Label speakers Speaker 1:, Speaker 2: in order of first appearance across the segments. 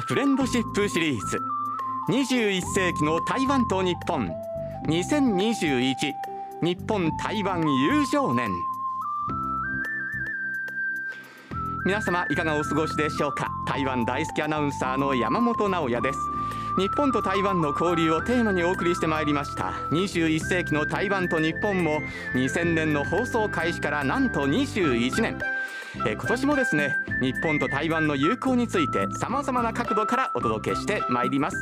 Speaker 1: フレンドシップシリーズ。21世紀の台湾と日本。2021日本台湾友情年。皆様いかがお過ごしでしょうか？台湾大好きアナウンサーの山本直也です。日本と台湾の交流をテーマにお送りしてまいりました。21世紀の台湾と日本も2000年の放送開始からなんと21年。え今年もですね日本と台湾の友好についてさまざまな角度からお届けしてまいります。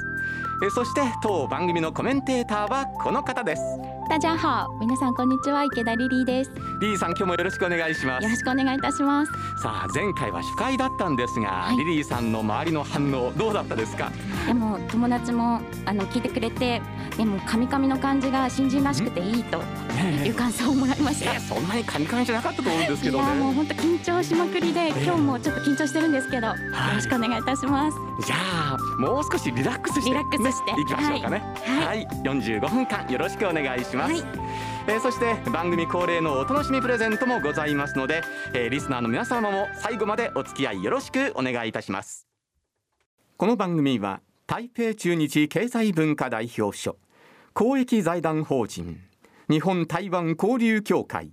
Speaker 1: えそして当番組のコメンテーターはこの方です。
Speaker 2: 大家好，皆さんこんにちは。池田リリーです。
Speaker 1: リリーさん今日もよろしくお願いします。
Speaker 2: よろしくお願いいたします。
Speaker 1: さあ前回は初回だったんですが、
Speaker 2: はい。
Speaker 1: リリーさんの周りの反応どうだったですか？
Speaker 2: でも友達もあの聞いてくれて、でもカミカミの感じが新人らしくていいという感想をもらいました。
Speaker 1: えそんなにカミカミじゃなかったと思うんですけど
Speaker 2: い。やもう
Speaker 1: ね
Speaker 2: 本当緊張しまくりで、今日もちょっと緊張してるんですけど、よろしくお願いいたします。
Speaker 1: じゃあもう少しリラックスして
Speaker 2: リラックスして。
Speaker 1: ねいきましょうかね。
Speaker 2: はい。
Speaker 1: はい、45分間よろしくお願いします、
Speaker 2: はい
Speaker 1: えーそして番組恒例のお楽しみプレゼントもございますので、えーリスナーの皆様も最後までお付き合いよろしくお願いいたします。この番組は台北中日経済文化代表所公益財団法人日本台湾交流協会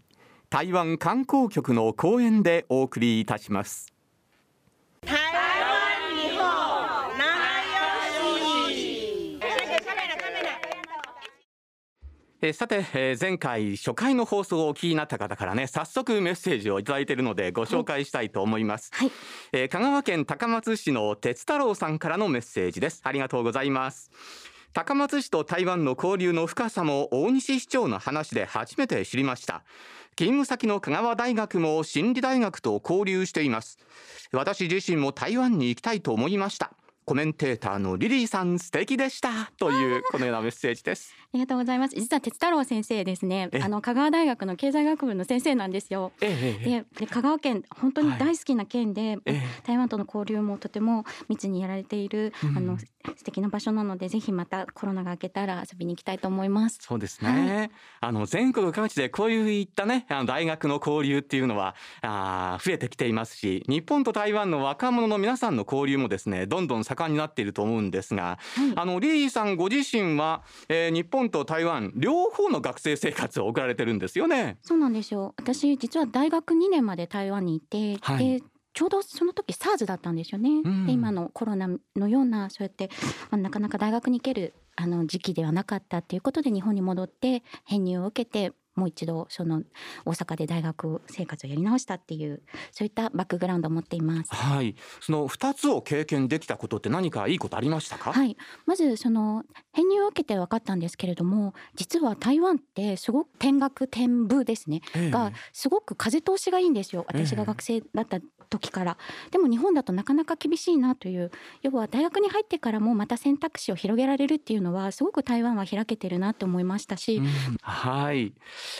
Speaker 1: 台湾観光局の講演でお送りいたします
Speaker 3: 台湾日本仲良しカメラカメラ
Speaker 1: えーさて、えー前回初回の放送をお聞きになった方からね早速メッセージをいただいているのでご紹介したいと思います、
Speaker 2: はい。
Speaker 1: えー香川県高松市の鉄太郎さんからのメッセージです。ありがとうございます。高松市と台湾の交流の深さも大西市長の話で初めて知りました。勤務先の香川大学も心理大学と交流しています。私自身も台湾に行きたいと思いました。コメンテーターのリリーさん素敵でした。というこのようなメッセージです。
Speaker 2: ありがとうございます。実は鉄太郎先生ですね
Speaker 1: え。
Speaker 2: あの香川大学の経済学部の先生なんですよ。でで香川県本当に大好きな県で、
Speaker 1: ええ
Speaker 2: 台湾との交流もとても密にやられている、
Speaker 1: うん
Speaker 2: あの素敵な場所なのでぜひまたコロナが明けたら遊びに行きたいと思います。
Speaker 1: そうですね、あの全国各地でこういったねあの大学の交流っていうのはあー増えてきていますし日本と台湾の若者の皆さんの交流もですねどんどん盛んになっていると思うんですが、
Speaker 2: はい
Speaker 1: あのリリーさんご自身は、えー日本と台湾両方の学生生活を送られてるんですよね。
Speaker 2: そうなんですよ。私実は大学2年まで台湾にいて、
Speaker 1: はい
Speaker 2: でちょうどその時 SARS だったんですよね。
Speaker 1: うん
Speaker 2: で今のコロナのようなそうやって、まあ、なかなか大学に行けるあの時期ではなかったっていうことで日本に戻って編入を受けてもう一度その大阪で大学生活をやり直したっていうそういったバックグラウンドを持っています。
Speaker 1: はい、その二つを経験できたことって何かいいことありましたか？
Speaker 2: はい、まずその編入を受けて分かったんですけれども実は台湾ってすごく天学天部ですね。
Speaker 1: ええ。
Speaker 2: がすごく風通しがいいんですよ。
Speaker 1: ええ
Speaker 2: 私が学生だった時から、でも日本だとなかなか厳しいなという。要は大学に入ってからもまた選択肢を広げられるっていうのはすごく台湾は開けてるなと思いましたし、
Speaker 1: うん。はい、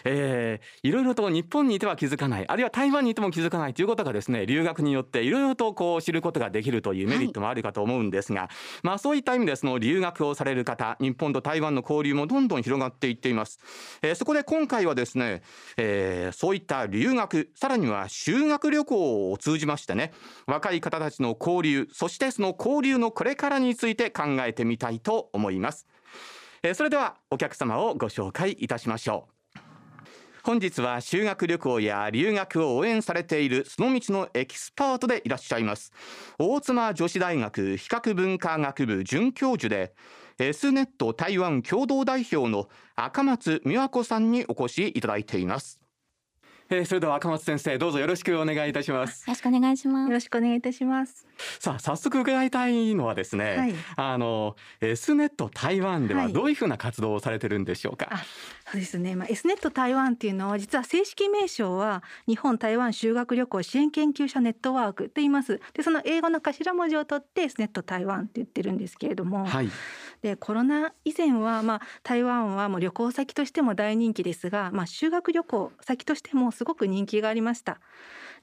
Speaker 1: えー、いろいろと日本にいては気づかないあるいは台湾にいても気づかないということがですね留学によっていろいろとこう知ることができるというメリットもあるかと思うんですが、まあそういった意味でその留学をされる方日本と台湾の交流もどんどん広がっていっています、えーそこで今回はですね、えーそういった留学さらには修学旅行を通じましてね若い方たちの交流そしてその交流のこれからについて考えてみたいと思います。えーそれではお客様をご紹介いたしましょう本日は修学旅行や留学を応援されているその道のエキスパートでいらっしゃいます。大妻女子大学比較文化学部准教授で S ネット台湾共同代表の赤松美和子さんにお越しいただいています。えーそれでは赤松先生どうぞよろしくお願いいたします。
Speaker 2: よろしくお願いします。
Speaker 4: よろしくお願いいたします。
Speaker 1: さあ早速伺いたいのはですね、
Speaker 4: はい。
Speaker 1: あの S ネット台湾では
Speaker 4: はい。
Speaker 1: どういうふうな活動をされてるんでしょうか、
Speaker 4: あそうですね。まあ S ネット台湾っていうのは実は正式名称は日本台湾修学旅行支援研究者ネットワークと言います。でその英語の頭文字を取って S ネット台湾って言ってるんですけれども、
Speaker 1: はい
Speaker 4: でコロナ以前はまあ台湾はもう旅行先としても大人気ですが、まあ修学旅行先としてもすごく人気がありました。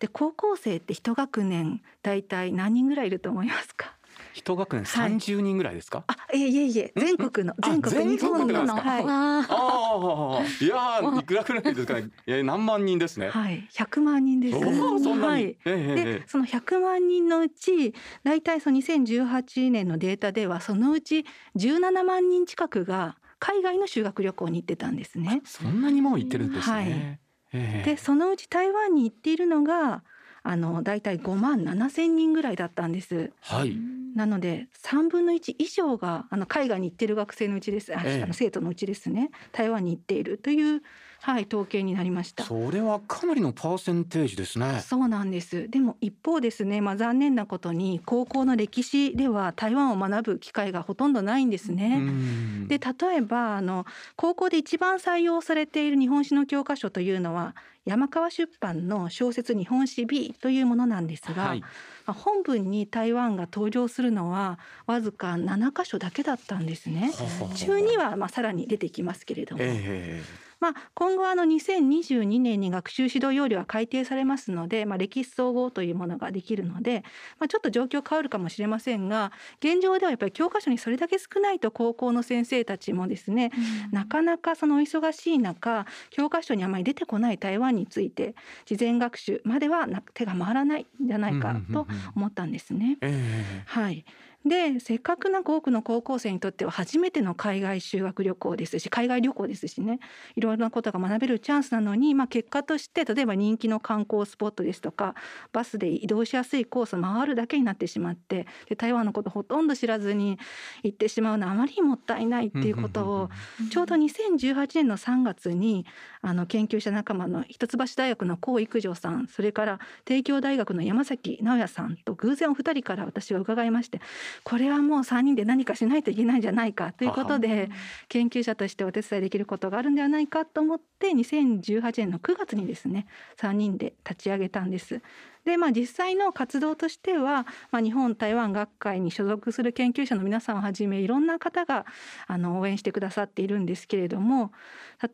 Speaker 4: で高校生って一学年だいたい何人ぐらいいると思いますか？
Speaker 1: 一学年
Speaker 4: はい
Speaker 1: 三十人ぐらいですか？
Speaker 4: あいえいえいえ全国の
Speaker 1: あ
Speaker 4: 全国
Speaker 1: 全
Speaker 4: 日本のはい
Speaker 2: わあ
Speaker 1: ああ、いやーいくらぐらいですかね？え 何万人ですね。
Speaker 4: はい100万人です。
Speaker 1: そんなに。
Speaker 4: はいでその100万人のうち大体その2018年のデータではそのうち17万人近くが海外の修学旅行に行ってたんですね。
Speaker 1: そんなにもう行ってるんですね。
Speaker 4: はい
Speaker 1: ええ
Speaker 4: でそのうち台湾に行っているのがあの大体5万7千人ぐらいだったんです。
Speaker 1: はい。
Speaker 4: なので3分の1以上があの海外に行っている学生のうちです、あ
Speaker 1: ええ
Speaker 4: あの生徒のうちですね台湾に行っているという、はい、統計になりました。
Speaker 1: それはかなりのパーセンテージですね。
Speaker 4: そうなんですでも一方ですね、まあ、残念なことに高校の歴史では台湾を学ぶ機会がほとんどないんです
Speaker 1: う
Speaker 4: ね。
Speaker 1: ん
Speaker 4: で例えばあの高校で一番採用されている日本史の教科書というのは山川出版の小説日本史 B というものなんですが、
Speaker 1: はい。
Speaker 4: まあ本文に台湾が登場するのはわずか7箇所だけだったんですね。中にはまあさらに出てきますけれども、
Speaker 1: え
Speaker 4: まあ、今後あの2022年に学習指導要領は改定されますので、まあ、歴史総合というものができるので、まあ、ちょっと状況変わるかもしれませんが現状ではやっぱり教科書にそれだけ少ないと高校の先生たちもですねなかなかそのお忙しい中教科書にあまり出てこない台湾について事前学習まではな手が回らないんじゃないかと思ったんですね。
Speaker 1: ええ。
Speaker 4: はいでせっかくなんか多くの高校生にとっては初めての海外修学旅行ですし海外旅行ですしねいろいろなことが学べるチャンスなのに、まあ、結果として例えば人気の観光スポットですとかバスで移動しやすいコースを回るだけになってしまってで台湾のことほとんど知らずに行ってしまうのはあまりにもったいないっていうことをちょうど2018年の3月にあの研究者仲間の一橋大学の高育女さんそれから帝京大学の山崎直也さんと偶然お二人から私は伺いましてこれはもう3人で何かしないといけないんじゃないかということで研究者としてお手伝いできることがあるんではないかと思って2018年の9月にですね3人で立ち上げたんです。でまあ、実際の活動としては、まあ、日本台湾学会に所属する研究者の皆さんをはじめいろんな方があの応援してくださっているんですけれども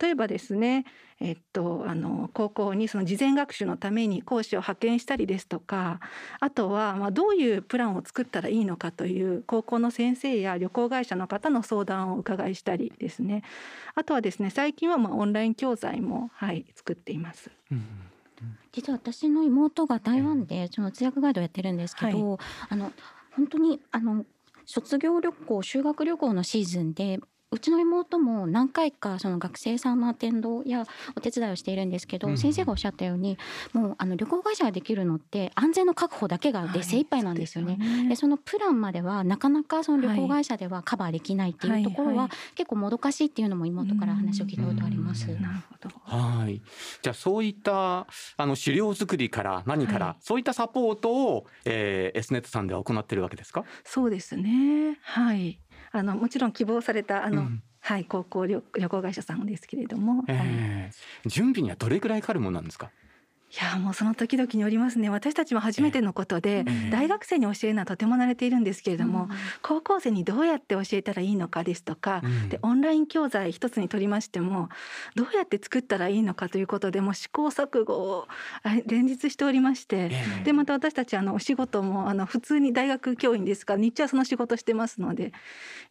Speaker 4: 例えばですね、えっと、あの高校にその事前学習のために講師を派遣したりですとかあとはまあどういうプランを作ったらいいのかという高校の先生や旅行会社の方の相談をお伺いしたりですねあとはですね最近はまあオンライン教材も、はい、作っています。
Speaker 1: うん
Speaker 2: 実は私の妹が台湾でその通訳ガイドをやってるんですけど、あの本当にあの卒業旅行修学旅行のシーズンでうちの妹も何回かその学生さんのアテンドやお手伝いをしているんですけど、
Speaker 1: うん
Speaker 2: 先生がおっしゃったようにもうあの旅行会社ができるのって安全の確保だけがで精一杯なんですよね。
Speaker 4: はい
Speaker 2: でそのプランまではなかなかその旅行会社ではカバーできないっていうところは結構もどかしいっていうのも妹から話を聞いたことあります。
Speaker 1: うん
Speaker 4: なるほど
Speaker 1: はい。じゃあそういったあの資料作りから何から、
Speaker 4: はい
Speaker 1: そういったサポートを、えー、エスネットさんでは行っているわけですか？
Speaker 4: そうですね。はい。あのもちろん希望されたあの、
Speaker 1: うん。
Speaker 4: はい高校旅旅行会社さんですけれども、はい、い
Speaker 1: え。ー準備にはどれくらいかかるものなんですか？
Speaker 4: やもうその時々によりますね。私たちも初めてのことで、
Speaker 1: ええ
Speaker 4: 大学生に教えるのはとても慣れているんですけれども、高校生にどうやって教えたらいいのかですとか、
Speaker 1: うん
Speaker 4: でオンライン教材一つにとりましてもどうやって作ったらいいのかということでもう試行錯誤をあ連日しておりまして。
Speaker 1: えー
Speaker 4: でまた私たちあのお仕事もあの普通に大学教員ですから日中はその仕事してますので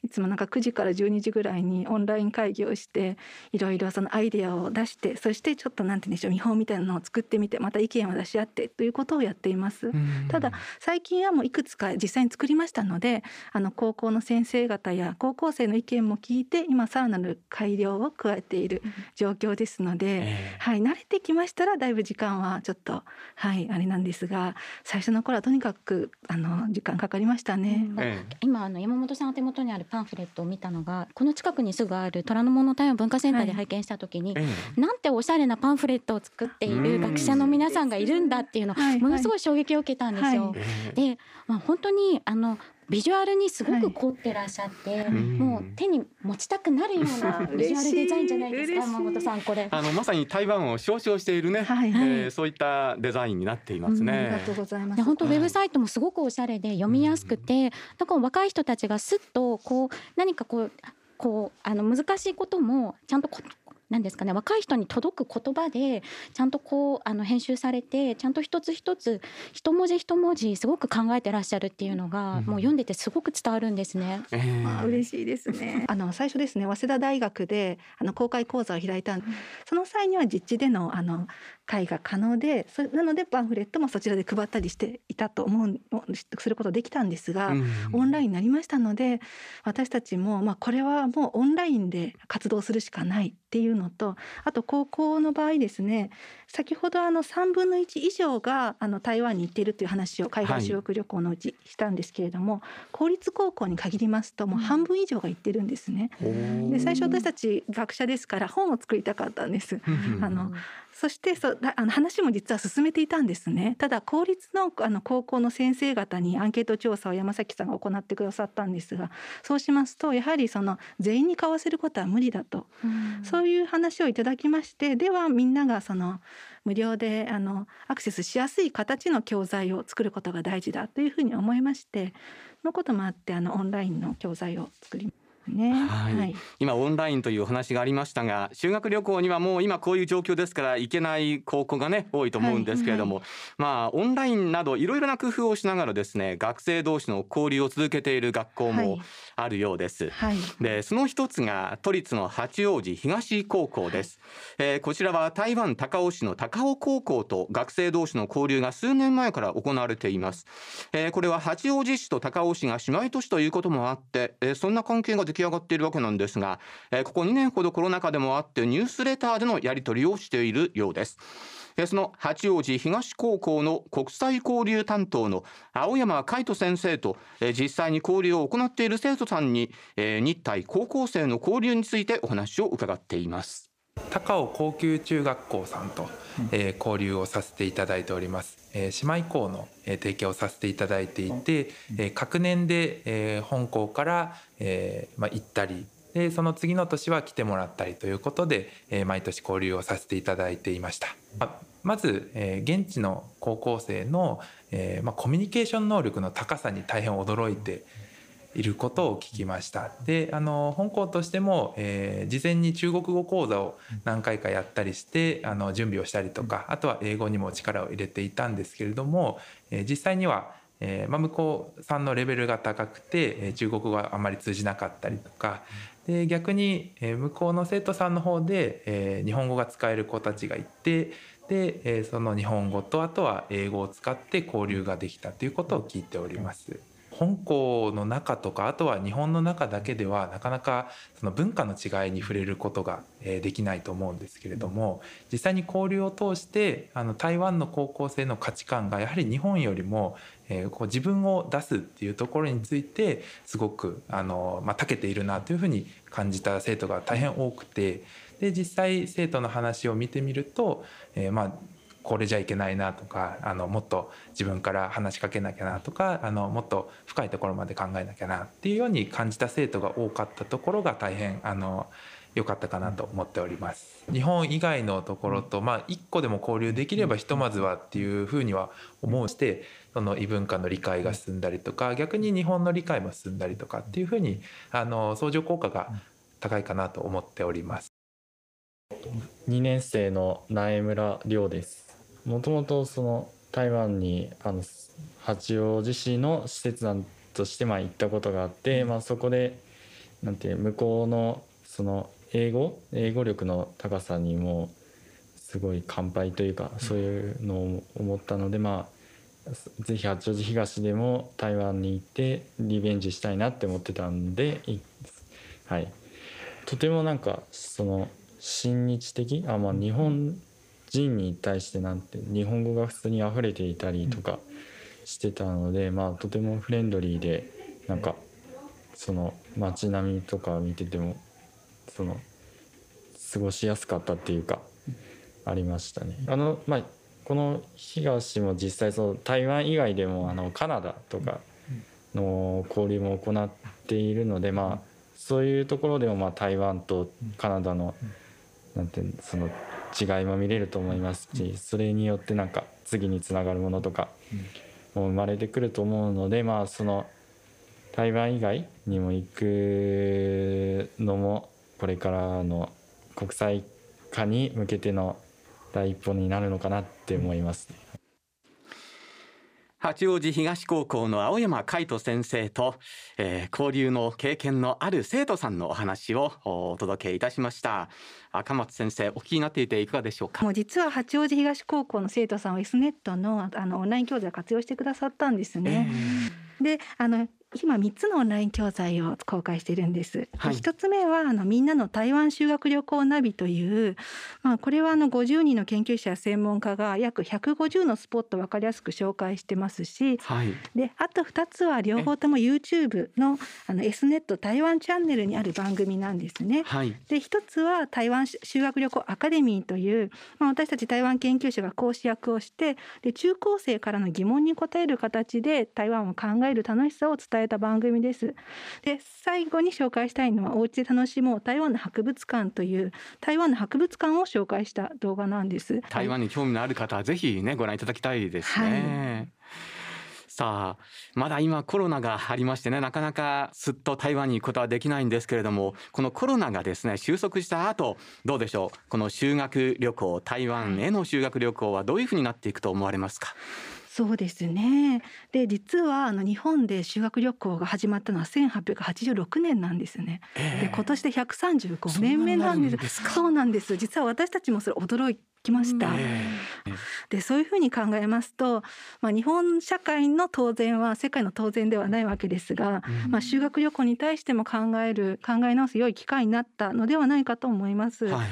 Speaker 4: いつもなんか9時から12時ぐらいにオンライン会議をしていろいろそのアイデアを出してそしてちょっとなんて言うんでしょう見本みたいなのを作ってみてまた意見を出し合ってということをやっています。
Speaker 1: うん。
Speaker 4: ただ最近はもういくつか実際に作りましたのであの高校の先生方や高校生の意見も聞いて今さらなる改良を加えている状況ですので、
Speaker 1: えー
Speaker 4: はい、慣れてきましたらだいぶ時間はちょっとはいあれなんですが最初の頃はとにかくあの時間かかりましたね。
Speaker 2: うん。
Speaker 1: え
Speaker 2: 今あの山本さんの手元にあるパンフレットを見たのがこの近くにすぐある虎ノ門台湾文化センターで拝見した時に、
Speaker 1: ーえ。ー
Speaker 2: なんておしゃれなパンフレットを作っている学者の皆さんがいるんだっていうの
Speaker 4: はい。
Speaker 2: ものすごい衝撃を受けたんですよ。で、まあ、本当にあのビジュアルにすごく凝ってらっしゃって、
Speaker 1: ん。
Speaker 2: もう手に持ちたくなるようなビジュアルデザインじゃないですか山本さんこれ。
Speaker 1: あのまさに台湾を象徴しているね、
Speaker 4: はい。
Speaker 1: えーそういったデザインになっています
Speaker 4: あり
Speaker 1: ね
Speaker 4: が。とうございます。
Speaker 2: で本当ウ
Speaker 1: はい。
Speaker 2: ェブサイトもすごくおしゃれで読みやすくて、だから若い人たちがすっとこう何かこうこうあの難しいこともちゃんとこなんですかね若い人に届く言葉でちゃんとこうあの編集されてちゃんと一つ一つ一文字一文字すごく考えてらっしゃるっていうのが、もう読んでてすごく伝わるんですね。
Speaker 1: えー
Speaker 4: あ嬉しいですね。あの最初ですね早稲田大学であの公開講座を開いたんその際には実地でのあの会が可能でそなのでパンフレットもそちらで配ったりしていたと思うすることできたんですが、
Speaker 1: うん
Speaker 4: オンラインになりましたので私たちも、まあ、これはもうオンラインで活動するしかないっていうのとあと高校の場合ですね先ほどあの3分の1以上があの台湾に行っているという話を海外修学旅行のうちしたんですけれども、公立高校に限りますともう半分以上が行ってるんですね。で最初私たち学者ですから本を作りたかったんです。あのそしてそだあの話も実は進めていたんですね。ただ公立のあの高校の先生方にアンケート調査を山崎さんが行ってくださったんですがそうしますとやはりその全員に買わせることは無理だと、そういう話をいただきましてではみんながその無料であのアクセスしやすい形の教材を作ることが大事だというふうに思いましてのこともあってあのオンラインの教材を作りましたね。
Speaker 1: はい。今オンラインというお話がありましたが修学旅行にはもう今こういう状況ですから行けない高校がね多いと思うんですけれども、まあオンラインなどいろいろな工夫をしながらですね学生同士の交流を続けている学校もあるようです。
Speaker 4: はい。
Speaker 1: でその一つが都立の八王子東高校です、えーこちらは台湾高雄市の高雄高校と学生同士の交流が数年前から行われています、えーこれは八王子市と高雄市が姉妹都市ということもあって、えーそんな関係が出来上がっているわけなんですが、えーここ2年ほどコロナ禍でもあってニュースレターでのやり取りをしているようです。えーその八王子東高校の国際交流担当の青山海人先生と、えー実際に交流を行っている生徒さんに、えー日体高校生の交流についてお話を伺っています。
Speaker 5: 高尾高級中学校さんと、えー交流をさせていただいております、えー姉妹校の、えー提携をさせていただいていて、えー各年で、えー本校から、えーまあ、行ったりでその次の年は来てもらったりということで、えー毎年交流をさせていただいていました。まあまず、えー現地の高校生の、えーまあ、コミュニケーション能力の高さに大変驚いていることを聞きましたであの本校としても、えー事前に中国語講座を何回かやったりしてあの準備をしたりとかあとは英語にも力を入れていたんですけれども、えー実際には、えーまあ、向こうさんのレベルが高くて、えー中国語があまり通じなかったりとかで逆に、え向こうの生徒さんの方で、え日本語が使える子たちがいてで、えその日本語とあとは英語を使って交流ができたということを聞いております。本校の中とかあとは日本の中だけではなかなかその文化の違いに触れることがえーできないと思うんですけれども実際に交流を通してあの台湾の高校生の価値観がやはり日本よりもえーこう自分を出すっていうところについてすごくあの、まあ、長けているなというふうに感じた生徒が大変多くてで実際生徒の話を見てみると、えーまあこれじゃいけないなとかあのもっと自分から話しかけなきゃなとかあのもっと深いところまで考えなきゃなっていうように感じた生徒が多かったところが大変あの良かったかなと思っております。日本以外のところと、まあ、一個でも交流できればひとまずはっていうふうには思うしてその異文化の理解が進んだりとか逆に日本の理解も進んだりとかっていうふうにあの相乗効果が高いかなと思っております。
Speaker 6: 2年生の苗村亮ですもともとその台湾にあの八王子市の施設団としてまあ行ったことがあって、まあ、そこでなんていう向こうのその英語英語力の高さにもすごい乾杯というかそういうのを思ったのでまあぜひ八王子東でも台湾に行ってリベンジしたいなって思ってたんでいはい。とてもなんかその親日的あまあ日本人に対してなんて日本語が普通に溢れていたりとかしてたので、まあとてもフレンドリーでなんかその街並みとか見ててもその過ごしやすかったっていうかありましたね。あのまあこの東も実際その台湾以外でもあのカナダとかの交流も行っているのでまあそういうところでもまあ台湾とカナダのなんてその違いも見れると思いますしそれによってなんか次につながるものとかも生まれてくると思うのでまあその台湾以外にも行くのもこれからの国際化に向けての第一歩になるのかなって思います。
Speaker 1: 八王子東高校の青山海人先生と、えー、交流の経験のある生徒さんのお話をお届けいたしました赤松先生お聞きになっていていかがでしょうか？
Speaker 4: もう実は八王子東高校の生徒さんは S ネットのあのオンライン教材を活用してくださったんですね。であの今3つのオンライン教材を公開しているんです。
Speaker 1: はい
Speaker 4: 1つ目はあのみんなの台湾修学旅行ナビという、まあ、これはあの50人の研究者や専門家が約150のスポットを分かりやすく紹介してますし
Speaker 1: はい
Speaker 4: であと2つは両方とも YouTube のあの S ネット台湾チャンネルにある番組なんですね。
Speaker 1: はい
Speaker 4: で一つは台湾修学旅行アカデミーという、まあ、私たち台湾研究者が講師役をしてで中高生からの疑問に答える形で台湾を考える楽しさを伝えた番組です。で最後に紹介したいのは「おうちで楽しもう台湾の博物館」という台湾の博物館を紹介した動画なんです。
Speaker 1: 台湾に興味のある方はぜひねご覧いただきたいですね。さあまだ今コロナがありましてねなかなかすっと台湾に行くことはできないんですけれどもこのコロナがですね収束した後どうでしょう？この修学旅行台湾への修学旅行はどういうふうになっていくと思われますか？
Speaker 4: そうですね。で実はあの日本で修学旅行が始まったのは1886年なんですね。で今年で135年目なんです。そうなんです。実は私たちもそれ驚きました。
Speaker 1: え
Speaker 4: でそういうふうに考えますと、まあ、日本社会の当然は世界の当然ではないわけですが、
Speaker 1: うん
Speaker 4: まあ、修学旅行に対しても考える考え直す良い機会になったのではないかと思います。
Speaker 1: はい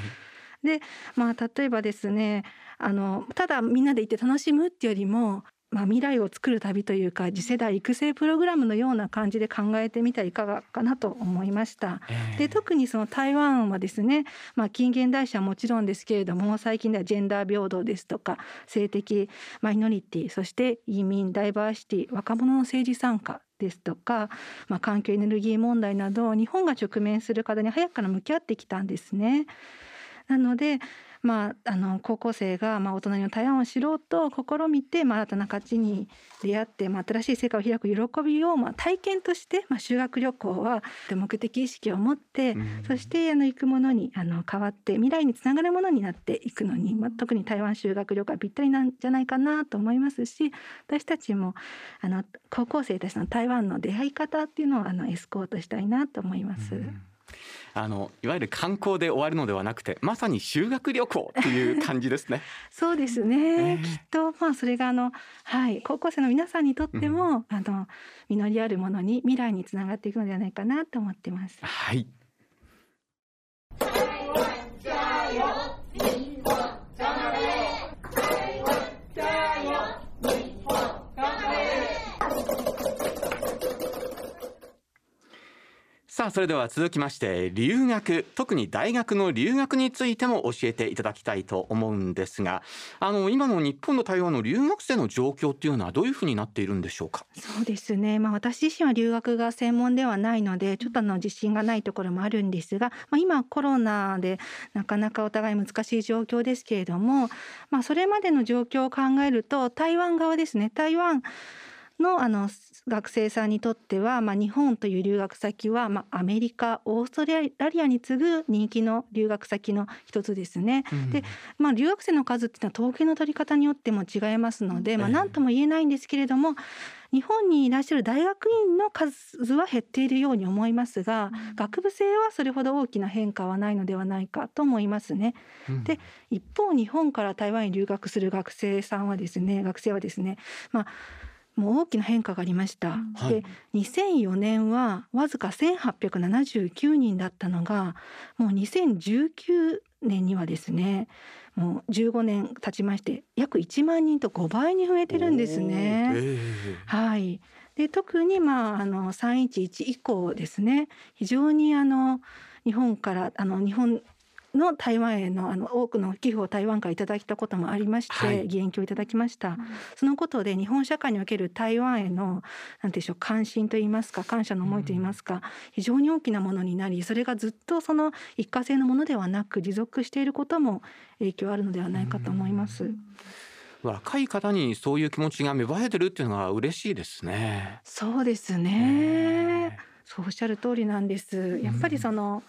Speaker 4: まあ、例えばですねあのただみんなで行って楽しむっていうよりも、まあ、未来を作る旅というか次世代育成プログラムのような感じで考えてみてはいかがかなと思いました。
Speaker 1: ええ
Speaker 4: で特にその台湾はですね、まあ、近現代史はもちろんですけれども最近ではジェンダー平等ですとか性的マイノリティそして移民ダイバーシティ若者の政治参加ですとか、まあ、環境エネルギー問題など日本が直面する課題に早くから向き合ってきたんですね。なのでまあ、あの高校生が、まあ、大人の台湾を知ろうと試みて、まあ、新たな価値に出会って、まあ、新しい世界を開く喜びを、まあ、体験として、まあ、修学旅行は目的意識を持って、
Speaker 1: うん。
Speaker 4: そしてあの行くものにあの変わって未来につながるものになっていくのに、まあ、特に台湾修学旅行はぴったりなんじゃないかなと思いますし私たちもあの高校生たちの台湾の出会い方っていうのをあのエスコートしたいなと思います。
Speaker 1: うんあのいわゆる観光で終わるのではなくてまさに修学旅行っていう感じですね。
Speaker 4: そうですね、
Speaker 1: ええ
Speaker 4: きっとまあそれがあのはい高校生の皆さんにとっても、あの実りあるものに未来につながっていくのではないかなと思ってます。
Speaker 1: はい。さあそれでは続きまして留学。特に大学の留学についても教えていただきたいと思うんですがあの今の日本の台湾の留学生の状況っていうのはどういうふうになっているんでしょうか？
Speaker 4: そうですね、まあ、私自身は留学が専門ではないのでちょっとあの自信がないところもあるんですが、まあ、今コロナでなかなかお互い難しい状況ですけれども、まあ、それまでの状況を考えると台湾側ですね。台湾のあの学生さんにとっては、まあ、日本という留学先は、まあ、アメリカオーストラリアに次ぐ人気の留学先の一つですね。でまあ、留学生の数っていうのは統計の取り方によっても違いますので、まあ、
Speaker 1: ええ
Speaker 4: 何とも言えないんですけれども日本にいらっしゃる大学院の数は減っているように思いますが、学部生はそれほど大きな変化はないのではないかと思いますね。
Speaker 1: うん
Speaker 4: で一方日本から台湾に留学する学生さんはですね学生はですねまあもう大きな変化がありました。
Speaker 1: はい
Speaker 4: で2004年はわずか1879人だったのがもう2019年にはですねもう15年経ちまして約1万人と5倍に増えてるんですね。
Speaker 1: おーえ
Speaker 4: はい。で特にまああの311以降ですね非常にあの日本からあの日本の台湾へのあの多くの寄付を台湾からいただいたこともありまして、
Speaker 1: はい
Speaker 4: 義援金をいただきました。そのことで日本社会における台湾へのなんていうんでしょう関心といいますか感謝の思いといいますか、非常に大きなものになりそれがずっとその一過性のものではなく持続していることも影響あるのではないかと思います。
Speaker 1: 若い方にそういう気持ちが芽生えてるっていうのは嬉しいですね。
Speaker 4: そうですね。そうおっしゃる通りなんです。やっぱりその、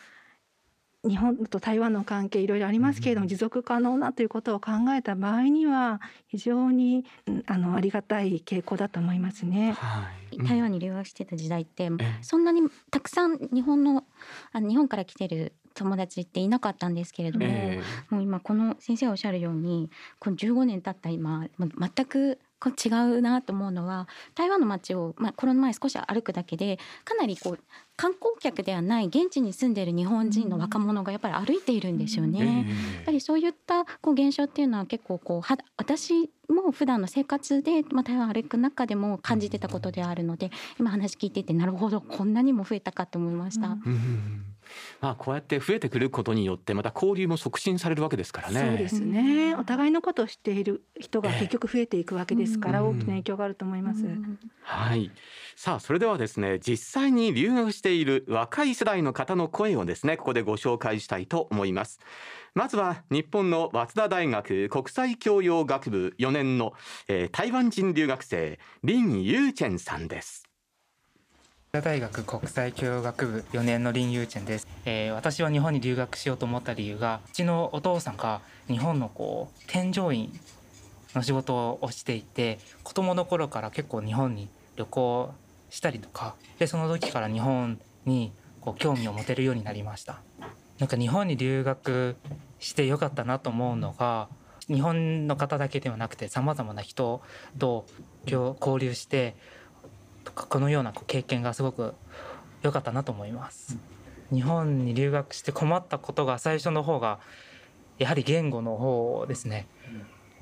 Speaker 4: 日本と台湾の関係いろいろありますけれども、持続可能なということを考えた場合には非常にうんあのありがたい傾向だと思いますね。
Speaker 1: はい。
Speaker 2: 台湾に留学してた時代って、
Speaker 1: ええ。
Speaker 2: そんなにたくさん日本のあの日本から来てる友達っていなかったんですけれども、
Speaker 1: え
Speaker 2: もう今この先生がおっしゃるようにこの15年経った今全くこう違うなと思うのは台湾の街を、まあ、コロナ前少し歩くだけでかなりこう観光客ではない現地に住んでいる日本人の若者がやっぱり歩いているんですよね。
Speaker 1: ええ
Speaker 2: やっぱりそういったこう現象っていうのは結構こうは私も普段の生活で、まあ、台湾歩く中でも感じてたことであるので今話聞いててなるほどこんなにも増えたかと思いました。
Speaker 1: まあこうやって増えてくることによってまた交流も促進されるわけですからね。
Speaker 4: そうですね。お互いのことを知っている人が
Speaker 1: ええ
Speaker 4: 結局増えていくわけですから、
Speaker 1: うん
Speaker 4: 大きな影響があると思います。
Speaker 2: うん
Speaker 1: はい。さあそれではですね実際に留学している若い世代の方の声をですねここでご紹介したいと思います。まずは日本の早稲田大学国際教養学部4年の、えー台湾人留学生林ユチェンさんです。
Speaker 7: 大学国際教養学部4年の林優チェンです、えー私は日本に留学しようと思った理由がうちのお父さんが日本のこう添乗員の仕事をしていて子供の頃から結構日本に旅行したりとかでその時から日本にこう興味を持てるようになりました。なんか日本に留学してよかったなと思うのが日本の方だけではなくてさまざまな人と交流してこのような経験がすごく良かったなと思います。日本に留学して困ったことが最初の方がやはり言語の方ですね。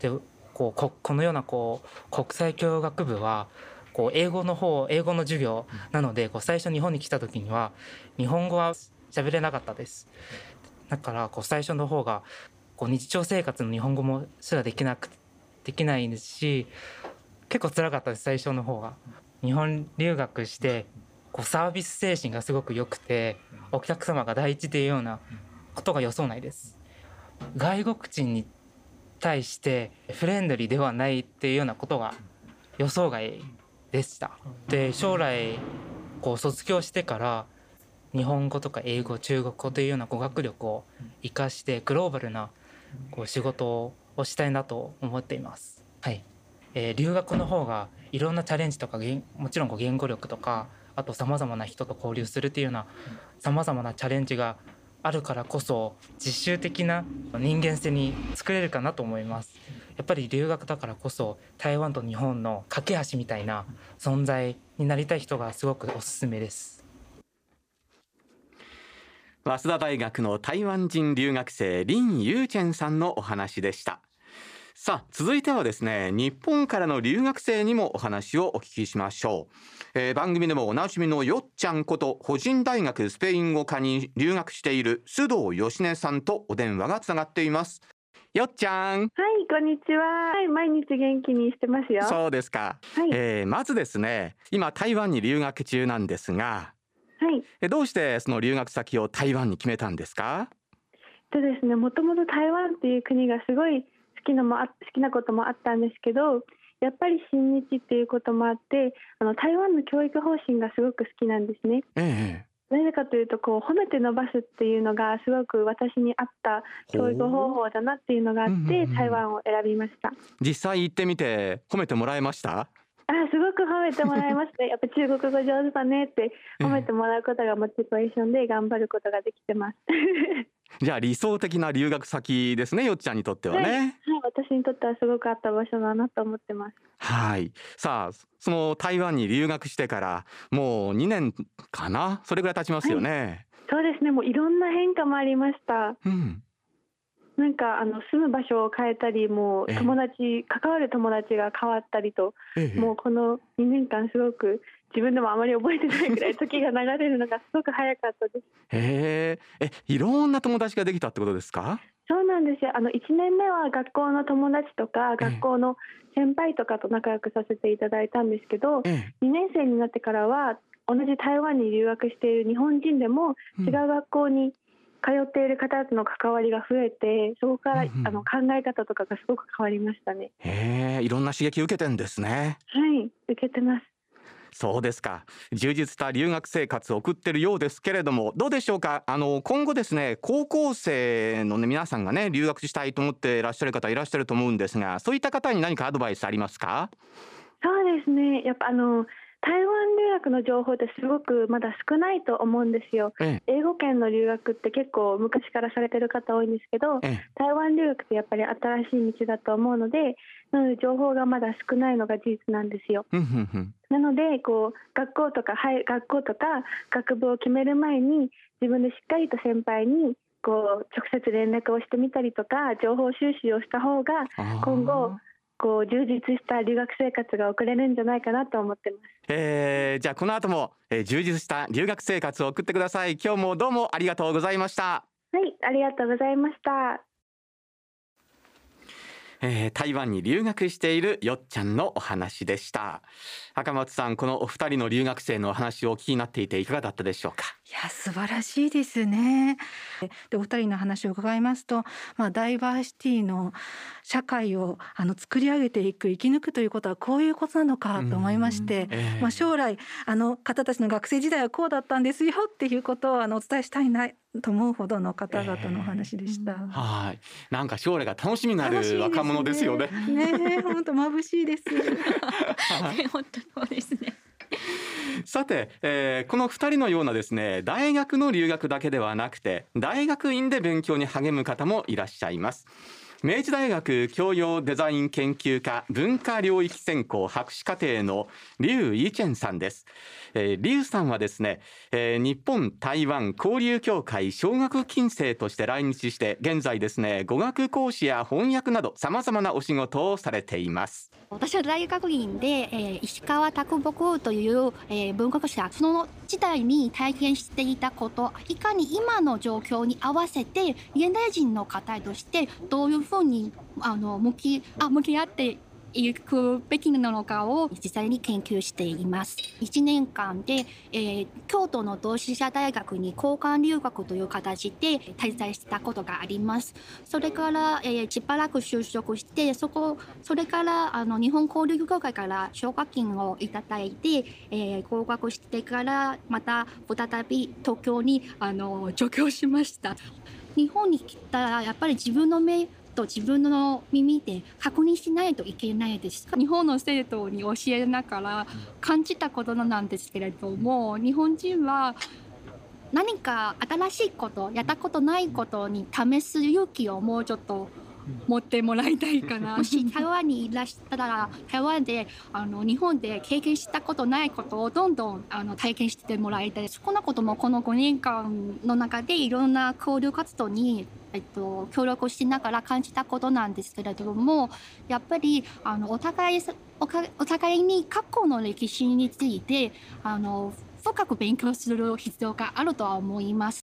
Speaker 7: でこうここのようなこう国際教学部はこう英語の方英語の授業なのでこう最初日本に来た時には日本語は喋れなかったです。だからこう最初の方がこう日常生活の日本語もすらできなくできないですし結構辛かったです最初の方が。日本留学してこうサービス精神がすごく良くてお客様が第一というようなことが予想内です。外国人に対してフレンドリーではないっていうようなことが予想外でした。で将来こう卒業してから日本語とか英語中国語というような語学力を生かしてグローバルなこう仕事をしたいなと思っています。はい。えー留学の方がいろんなチャレンジとか言もちろんこう言語力とかあとさまざまな人と交流するっていうようなさまざまなチャレンジがあるからこそ実習的な人間性に作れるかなと思います。やっぱり留学だからこそ台湾と日本の架け橋みたいな存在になりたい人がすごくおすすめです。
Speaker 1: 早稲田大学の台湾人留学生林ユーチェンさんのお話でしたさあ続いてはですね日本からの留学生にもお話をお聞きしましょう、えー番組でもおなじみのよっちゃんこと保人大学スペイン語科に留学している須藤義音さんとお電話がつながっていますよっちゃん
Speaker 8: はい、こんにちは。はい、毎日元気にしてますよ。
Speaker 1: そうですか、
Speaker 8: はい、
Speaker 1: えーまずですね今台湾に留学中なんですが
Speaker 8: はい。
Speaker 1: えどうしてその留学先を台湾に決めたんですか？
Speaker 8: とですね、もともと台湾っていう国がすごい好きなもあ好きなこともあったんですけど、やっぱり親日っていうこともあって、あの台湾の教育方針がすごく好きなんですね。
Speaker 1: え
Speaker 8: なぜかというと、こう褒めて伸ばすっていうのがすごく私に合った教育方法だなっていうのがあって
Speaker 1: うんうんうん、
Speaker 8: 台湾を選びました。
Speaker 1: 実際行ってみて褒めてもらえました？
Speaker 8: あ、すごく褒めてもらいました。やっぱ中国語上手だねって褒めてもらうことがモチベーションで頑張ることができてます。
Speaker 1: じゃあ理想的な留学先ですねよっちゃんにとってはね。
Speaker 8: はい、私にとってはすごく合った場所だなと思ってます。
Speaker 1: はい、さあその台湾に留学してからもう2年かな？それぐらい経ちますよね、
Speaker 8: そうですね、もういろんな変化もありました。
Speaker 1: うん
Speaker 8: なんかあの住む場所を変えたり、もう
Speaker 1: ええ。
Speaker 8: 友達、関わる友達が変わったりと、
Speaker 1: ええ。
Speaker 8: もうこの2年間すごく自分でもあまり覚えてないぐらい時が流れるのが すごく早かったです。
Speaker 1: へえ。えいろんな友達ができたってことですか？
Speaker 8: そうなんですよ。あの1年目は学校の友達とか
Speaker 1: ええ。
Speaker 8: 学校の先輩とかと仲良くさせていただいたんですけど、
Speaker 1: え
Speaker 8: 2年生になってからは同じ台湾に留学している日本人でも
Speaker 1: うん。
Speaker 8: 違う学校に通っている方との関わりが増えてそこから、
Speaker 1: うんうん。
Speaker 8: あの考え方とかがすごく変わりましたね。
Speaker 1: へえいろんな刺激受けてんですね。
Speaker 8: はい受けてます。
Speaker 1: そうですか。充実した留学生活を送ってるようですけれどもどうでしょうか？あの今後ですね高校生の、ね、皆さんがね留学したいと思っていらっしゃる方いらっしゃると思うんですがそういった方に何かアドバイスありますか？
Speaker 8: そうですね。やっぱあの台湾留学の情報ってすごくまだ少ないと思うんですよ。
Speaker 1: え
Speaker 8: 英語圏の留学って結構昔からされてる方多いんですけど、
Speaker 1: ええ
Speaker 8: 台湾留学ってやっぱり新しい道だと思うので、なので情報がまだ少ないのが事実なんですよ。なのでこう学校とかはい学校とか学部を決める前に自分でしっかりと先輩にこう直接連絡をしてみたりとか情報収集をした方が今後こう充実した留学生活が送れるんじゃないかなと思ってます。
Speaker 1: えーじゃあこの後も、えー充実した留学生活を送ってください今日もどうもありがとうございました
Speaker 8: はい、ありがとうございました。
Speaker 1: えー台湾に留学しているよっちゃんのお話でした赤松さんこのお二人の留学生のお話をお聞きになっていていかがだったでしょうか？
Speaker 4: いや素晴らしいですね。でお二人の話を伺いますと、まあ、ダイバーシティの社会をあの作り上げていく生き抜くということはこういうことなのかと思いまして、
Speaker 1: えー
Speaker 4: まあ、将来あの方たちの学生時代はこうだったんですよっていうことをあのお伝えしたいなと思うほどの方々のお話でした。
Speaker 1: はいなんか将来が楽しみになる若者ですよね
Speaker 4: ねえ本当眩しいです。
Speaker 1: はい
Speaker 2: 本当そうですね。
Speaker 1: さて、えーこの2人のようなですね大学の留学だけではなくて大学院で勉強に励む方もいらっしゃいます。明治大学教養デザイン研究科文化領域専攻博士課程の劉イチェンさんです、えー、劉さんはですね、えー日本台湾交流協会奨学金生として来日して現在ですね語学講師や翻訳など様々なお仕事をされています。
Speaker 9: 私は大学院で、えー石川啄木という、えー文学者その時代に体験していたこといかに今の状況に合わせて現代人の方としてどういうふうにあの向きあ向き合っていくべきなのかを実際に研究しています。1年間で、えー京都の同志社大学に交換留学という形で滞在したことがあります。それから、えーしばらく就職してそこそれからあの日本交流協会から奨学金をいただいて、えー合格してからまた再び東京にあの上京しました。日本に来たらやっぱり自分の目と自分の耳で確認しないといけないです。日本の生徒に教えながら感じたことなんですけれども日本人は何か新しいことやったことないことに試す勇気をもうちょっと持ってもらいたいかな。もし台湾にいらしたら台湾であの日本で経験したことないことをどんどんあの体験してもらいたい。そこなこともこの5年間の中でいろんな交流活動にえっと、協力しながら感じたことなんですけれどもやっぱりあのお互いおかお互いに過去の歴史についてあの深く勉強する必要があるとは思います。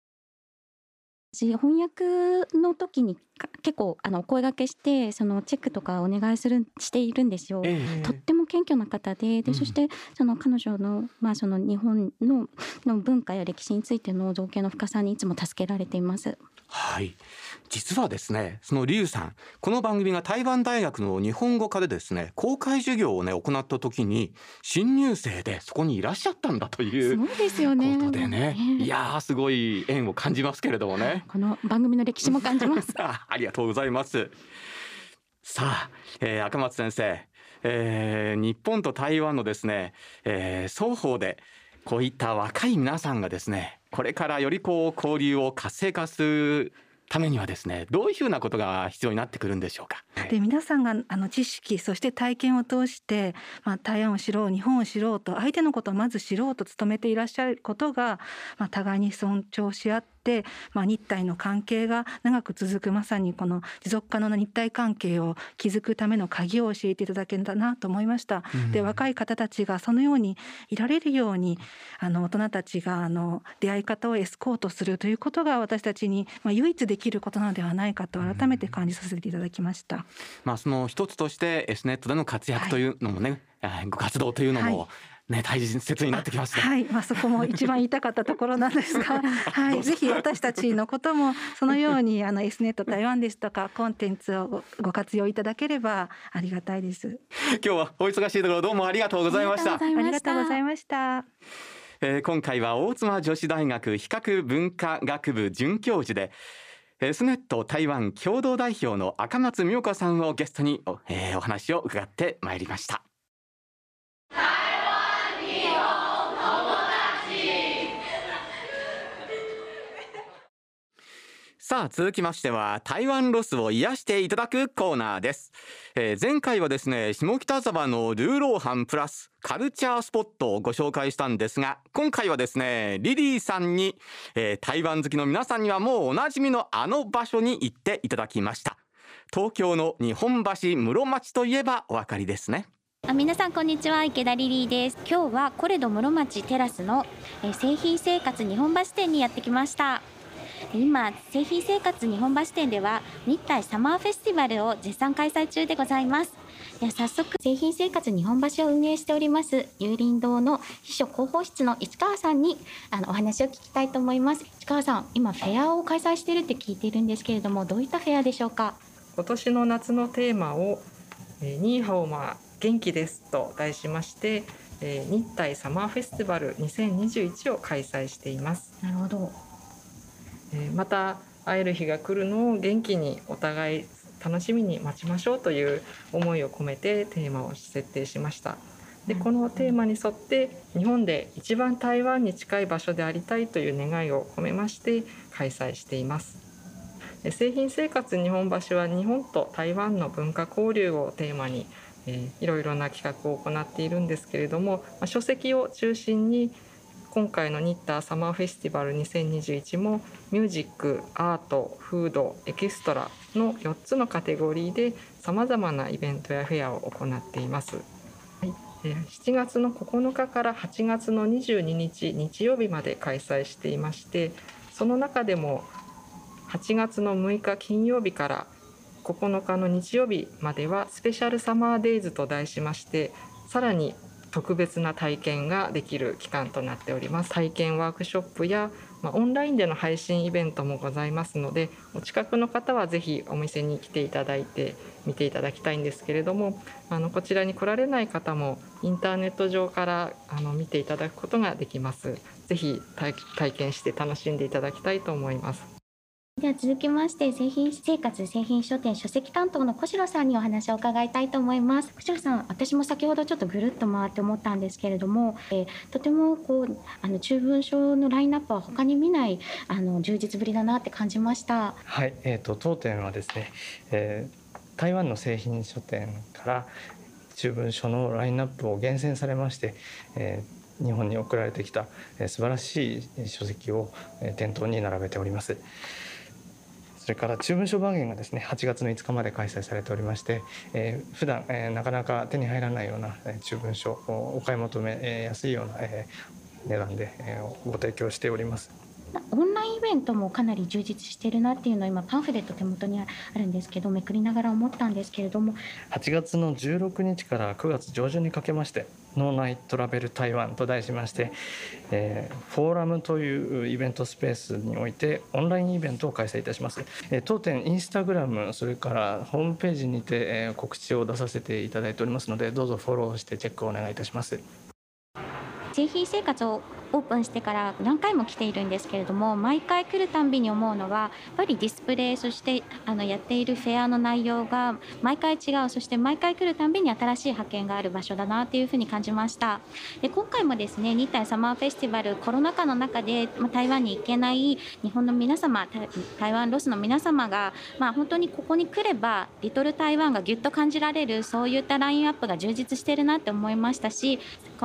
Speaker 2: 私翻訳の時にか結構あのお声掛けしてそのチェックとかお願いするしているんですよ。とっても謙虚な方でで、
Speaker 1: うん
Speaker 2: そしてその彼女の,、まあその日本のの文化や歴史についての造形の深さにいつも助けられています。
Speaker 1: はい。実はですねその劉さんこの番組が台湾大学の日本語科でですね公開授業をね行った時に新入生でそこにいらっしゃったんだという
Speaker 2: すごいですよね。
Speaker 1: ことでね。
Speaker 2: ね。
Speaker 1: いやーすごい縁を感じますけれどもね。
Speaker 2: この番組の歴史も感じます。
Speaker 1: あありがとうございます。さあ、えー赤松先生、えー日本と台湾のですね、えー双方でこういった若い皆さんがですねこれからよりこう交流を活性化するためにはですねどういうふうなことが必要になってくるんでしょうか？
Speaker 4: で皆さんがあの知識そして体験を通して、まあ、台湾を知ろう日本を知ろうと相手のことをまず知ろうと努めていらっしゃることが、まあ、互いに尊重し合って、まあ、日台の関係が長く続くまさにこの持続可能な日台関係を築くための鍵を教えていただけたなと思いました。で若い方たちがそのようにいられるようにあの大人たちがあの出会い方をエスコートするということが私たちに、まあ、唯一できることなのではないかと改めて感じさせていただきました。
Speaker 1: まあその一つとして S ネットでの活躍というのもね、えーご活動というのも、
Speaker 4: は
Speaker 1: ね大切になってきますね。
Speaker 4: はい、まあそこも一番言いたかったところなんですが、はい、ぜひ私たちのこともそのように あの S ネット台湾ですとかコンテンツをご活用いただければありがたいです。
Speaker 1: 今日はお忙しいところどうもありがとうございました。
Speaker 4: ありがとうございました。
Speaker 1: えー今回は大妻女子大学比較文化学部准教授で S ネット台湾共同代表の赤松美代子さんをゲストにお,、えーお話を伺ってまいりました。さあ続きましては台湾ロスを癒していただくコーナーです、えー前回はですね下北沢のルーローハンプラスカルチャースポットをご紹介したんですが今回はですねリリーさんに、えー台湾好きの皆さんにはもうおなじみのあの場所に行っていただきました。東京の日本橋室町といえばお分かりですね。
Speaker 2: あ皆さんこんにちは池田リリーです。今日はコレド室町テラスの、えー製品生活日本橋店にやってきました。今製品生活日本橋店では日体サマーフェスティバルを絶賛開催中でございます。では早速製品生活日本橋を運営しております有林堂の秘書広報室の市川さんにあのお話を聞きたいと思います。市川さん今フェアを開催しているって聞いているんですけれどもどういったフェアでしょうか？
Speaker 10: 今年の夏のテーマを「えーニーハオマ元気です」と題しまして、えー日体サマーフェスティバル2021を開催しています。
Speaker 2: なるほど
Speaker 10: えーまた会える日が来るのを元気にお互い楽しみに待ちましょうという思いを込めてテーマを設定しました。でこのテーマに沿って日本で一番台湾に近い場所でありたいという願いを込めまして開催しています。え製品生活日本橋は日本と台湾の文化交流をテーマに、えーいろいろな企画を行っているんですけれども、まあ書籍を中心に今回のニッターサマーフェスティバル2021もミュージックアートフードエキストラの4つのカテゴリーでさまざまなイベントやフェアを行っています。はいえー7月の9日から8月の22日日曜日まで開催していましてその中でも8月の6日金曜日から9日の日曜日まではスペシャルサマーデイズと題しましてさらに特別な体験ができる期間となっております。体験ワークショップや、まあ、オンラインでの配信イベントもございますのでお近くの方はぜひお店に来ていただいて見ていただきたいんですけれどもあのこちらに来られない方もインターネット上からあの見ていただくことができます。ぜひ体体験して楽しんでいただきたいと思います。
Speaker 2: では続きまして製品生活製品書店書籍担当の小城さんにお話を伺いたいと思います小城さん私も先ほどちょっとぐるっと回って思ったんですけれども、えーとてもこうあの中文書のラインナップは他に見ないあの充実ぶりだなって感じました
Speaker 6: はい、えー、と当店はですね、えー台湾の製品書店から中文書のラインナップを厳選されまして、えー日本に送られてきた、えー素晴らしい書籍を、えー店頭に並べております。それから中文書番組がですね8月の5日まで開催されておりまして、えー普段、えーなかなか手に入らないようなえー中文書をお買い求めやすいような、えー値段で、えーご提供しております。
Speaker 2: オンラインイベントもかなり充実してるなっていうのは今パンフレット手元にあるんですけどめくりながら思ったんですけれども。
Speaker 6: 8月の16日から9月上旬にかけまして「ノーナイトラベル台湾」と題しまして、えーフォーラムというイベントスペースにおいてオンラインイベントを開催いたします、えー当店インスタグラムそれからホームページにて、えー告知を出させていただいておりますのでどうぞフォローしてチェックをお願いいたします。
Speaker 2: 製品生活をオープンしてから何回も来ているんですけれども毎回来るたんびに思うのはやっぱりディスプレイそしてあのやっているフェアの内容が毎回違うそして毎回来るたんびに新しい発見がある場所だなというふうに感じました。で今回もですね日体サマーフェスティバルコロナ禍の中で、まあ、台湾に行けない日本の皆様台湾ロスの皆様が、まあ、本当にここに来ればリトル台湾がぎゅっと感じられるそういったラインアップが充実してるなって思いましたし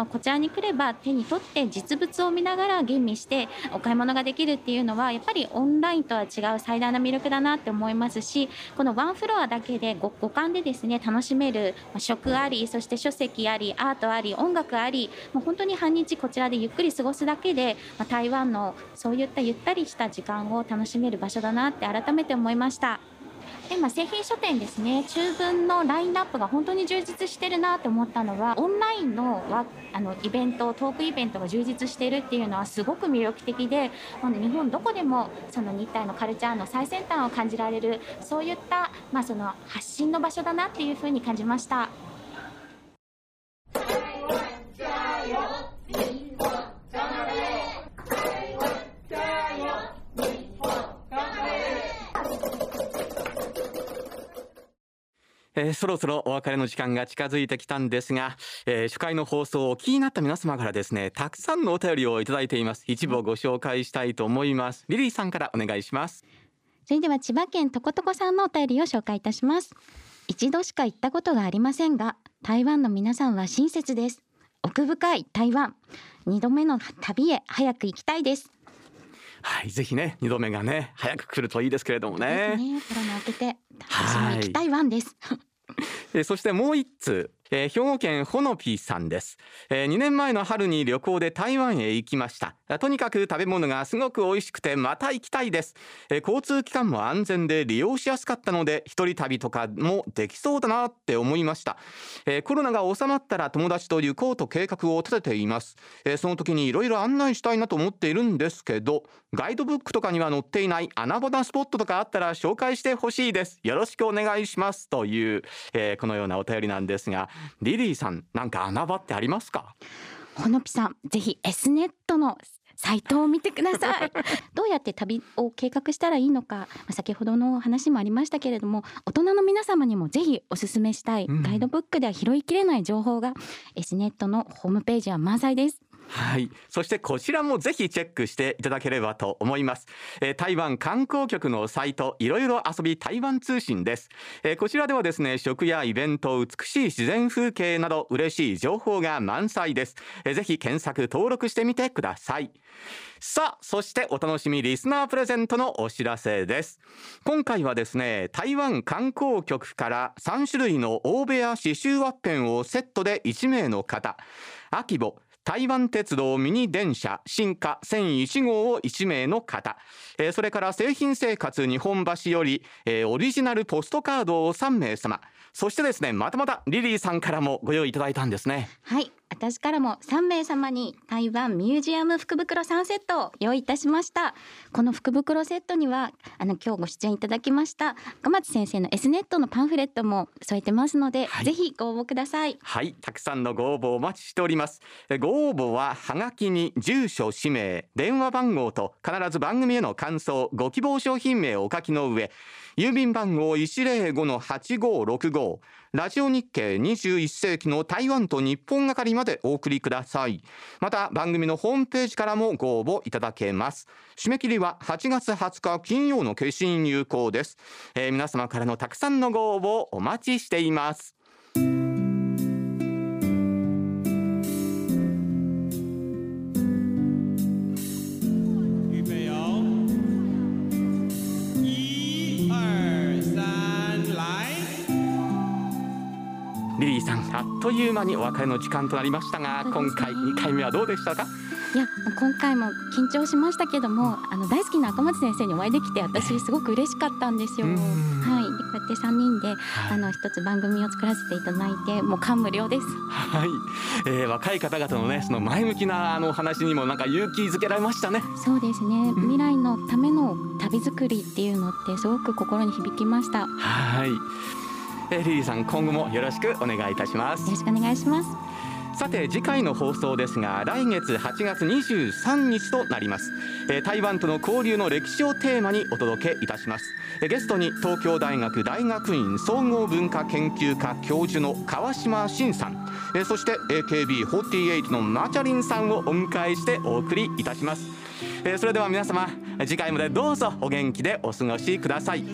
Speaker 2: ここちらに来れば手に取って実物を見ながら吟味してお買い物ができるっていうのはやっぱりオンラインとは違う最大の魅力だなって思いますしこのワンフロアだけで五感でですね楽しめる食ありそして書籍ありアートあり音楽ありもう本当に半日こちらでゆっくり過ごすだけで、ま、台湾のそういったゆったりした時間を楽しめる場所だなって改めて思いました。で、まあ、製品書店ですね中文のラインナップが本当に充実してるなと思ったのはオンラインのあのイベントトークイベントが充実してるっていうのはすごく魅力的でなので日本どこでもその日体のカルチャーの最先端を感じられるそういった、まあ、その発信の場所だなっていうふうに感じました。
Speaker 1: えーそろそろお別れの時間が近づいてきたんですが、えー初回の放送をお気になった皆様からですねたくさんのお便りをいただいています。一部をご紹介したいと思います。リリーさんからお願いします。
Speaker 2: それでは千葉県とことこさんのお便りを紹介いたします。一度しか行ったことがありませんが台湾の皆さんは親切です。奥深い台湾。二度目の旅へ早く行きたいです。
Speaker 1: はいぜひね二度目がね早く来るといいですけれどもね。
Speaker 2: ですね。コロナ明けて私も行きたい。湾です。
Speaker 1: えーそしてもう一通、えー兵庫県ほのぴーさんです、え2年前の春に旅行で台湾へ行きました。とにかく食べ物がすごく美味しくてまた行きたいです、えー交通機関も安全で利用しやすかったので一人旅とかもできそうだなって思いました、えーコロナが収まったら友達と旅行と計画を立てています、えーその時にいろいろ案内したいなと思っているんですけどガイドブックとかには載っていない穴場なスポットとかあったら紹介してほしいです。よろしくお願いします。という、えーこのようなお便りなんですがリリーさんなんか穴場ってありますか？
Speaker 2: ほのぴさんぜひ S ネットのサイトを見てください。どうやって旅を計画したらいいのか。まあ先ほどの話もありましたけれども大人の皆様にもぜひお勧めしたい
Speaker 1: うん。
Speaker 2: ガイドブックでは拾いきれない情報が S ネットのホームページは満載です
Speaker 1: はい。そしてこちらもぜひチェックしていただければと思います。えー台湾観光局のサイト、いろいろ遊び台湾通信です。えーこちらではですね、食やイベント、美しい自然風景など嬉しい情報が満載です。えーぜひ検索登録してみてください。さあ、そしてお楽しみリスナープレゼントのお知らせです。今回はですね、台湾観光局から3種類の大部屋刺繍ワッペンをセットで1名の方、秋ボ台湾鉄道ミニ電車進化1001号を1名の方、えーそれから製品生活日本橋より、えーオリジナルポストカードを3名様。そしてですねまたまたリリーさんからもご用意いただいたんですね。
Speaker 2: はい。私からも3名様に台湾ミュージアム福袋3セットを用意いたしました。この福袋セットにはあの今日ご出演いただきました赤松先生の S ネットのパンフレットも添えてますので、
Speaker 1: はい。
Speaker 2: ぜひご応募ください。
Speaker 1: はいたくさんのご応募お待ちしております。えーご応募ははがきに住所氏名電話番号と必ず番組への感想ご希望商品名をお書きの上郵便番号105-8565ラジオ日経21世紀の台湾と日本係までお送りください。また番組のホームページからもご応募いただけます。締め切りは8月20日金曜の決心有効です、えー皆様からのたくさんのご応募お待ちしています。さんあっという間にお別れの時間となりましたが、今回2回目はどうでしたか？
Speaker 2: いや今回も緊張しましたけどもあの大好きな赤松先生にお会いできて私すごく嬉しかったんですよ。
Speaker 1: うん。
Speaker 2: はい、でこうやって3人で、
Speaker 1: はい。
Speaker 2: あの一つ番組を作らせていただいてもう感無量です。
Speaker 1: はい、えー若い方々のねその前向きなあの話にもなんか勇気づけられましたね。
Speaker 2: そうですね、未来のための旅作りっていうのってすごく心に響きました。よ
Speaker 1: はい、えーリリーさん今後もよろしくお願いいたしますよ
Speaker 2: ろしくお願いします。
Speaker 1: さて次回の放送ですが来月8月23日となります、えー台湾との交流の歴史をテーマにお届けいたします。えーゲストに東京大学大学院総合文化研究科教授の川島真さん。えーそして AKB48 のマチャリンさんをお迎えしてお送りいたします。えーそれでは皆様次回までどうぞお元気でお過ごしください。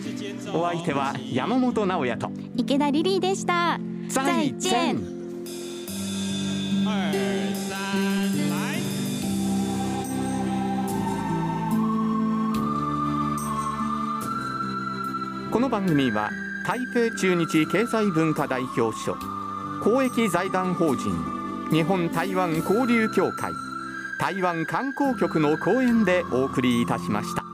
Speaker 1: お相手は山本直也と。
Speaker 2: 池田リリーでした。
Speaker 1: 再见この番組は台北駐日経済文化代表所公益財団法人日本台湾交流協会台湾観光局の講演でお送りいたしました。